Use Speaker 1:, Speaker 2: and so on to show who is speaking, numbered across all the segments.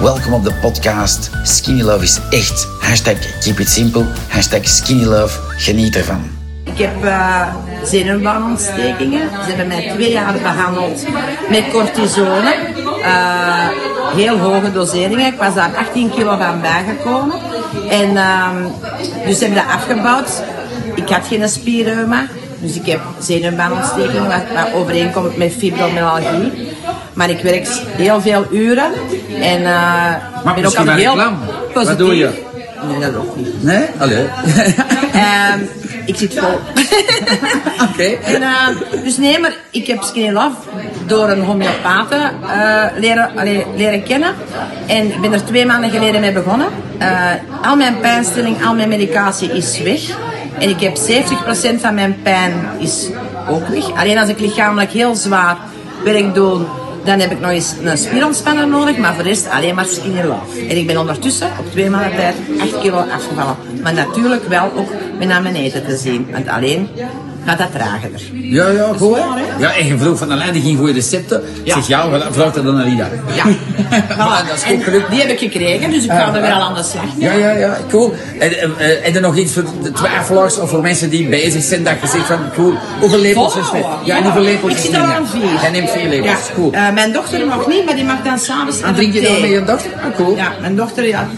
Speaker 1: Welkom op de podcast. Skinny Love is echt. Hashtag keep it simple. Hashtag skinny love. Geniet ervan.
Speaker 2: Ik heb uh, zenuwbaanontstekingen. Ze hebben mij twee jaar behandeld met cortisone. Uh, heel hoge doseringen. Ik was daar 18 kilo van bijgekomen. En uh, dus heb dat afgebouwd. Ik had geen spierreuma. Dus ik heb zenuwbaanontsteking wat, wat overeenkomt met fibromyalgie. Maar ik werk heel veel uren. En uh,
Speaker 1: maar ben ook al heel positief. Wat doe je?
Speaker 2: Nee, dat ook niet.
Speaker 1: Nee? Allee.
Speaker 2: um, ik zit vol.
Speaker 1: Oké. Okay.
Speaker 2: uh, dus nee, maar ik heb Skinny Love door een homeopaat uh, leren, allee, leren kennen. En ik ben er twee maanden geleden mee begonnen. Uh, al mijn pijnstilling, al mijn medicatie is weg. En ik heb 70% van mijn pijn is ook weg. Alleen als ik lichamelijk heel zwaar werk doe, dan heb ik nog eens een spierontspanner nodig, maar voor de rest alleen maar skinny love. En ik ben ondertussen op twee maanden tijd 8 kilo afgevallen. Maar natuurlijk wel ook met naar mijn eten te zien. Want alleen gaat dat trager.
Speaker 1: Ja, ja, goed. Ja, en je vroeg van Alain, die ging goede recepten. Ja. Zeg, ja, vraag dat dan naar Lida.
Speaker 2: Ja. voilà. dat is goed gelukt. Die heb ik gekregen, dus ik ga er weer al aan de slag.
Speaker 1: Ja, ja, ja, cool. En, en, en er nog iets voor de twijfelaars of voor mensen die bezig zijn, dat je zegt van, cool, hoeveel lepels is het? Ja, en hoeveel lepels
Speaker 2: Ik zit er aan vier.
Speaker 1: Jij neemt vier lepels,
Speaker 2: ja.
Speaker 1: cool.
Speaker 2: Uh, mijn dochter mag niet, maar die mag dan s'avonds
Speaker 1: En drink je dan met je dochter? Ah, cool.
Speaker 2: Ja, mijn dochter, ja,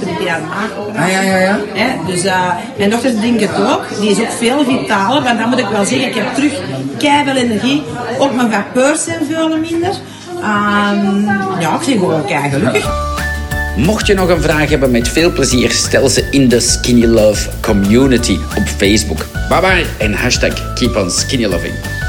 Speaker 2: drie maag.
Speaker 1: Ah, ja, ja, ja.
Speaker 2: He, dus uh, mijn dochter drinkt het ook. Die is ook veel vitaler, want dan moet ik wel zeggen, ik heb terug keihard energie. Ook mijn vapeurs zijn veel minder. Um, ja, ik ben gewoon kei gelukkig.
Speaker 1: Mocht je nog een vraag hebben, met veel plezier stel ze in de Skinny Love community op Facebook. Bye bye en hashtag keep on skinny loving.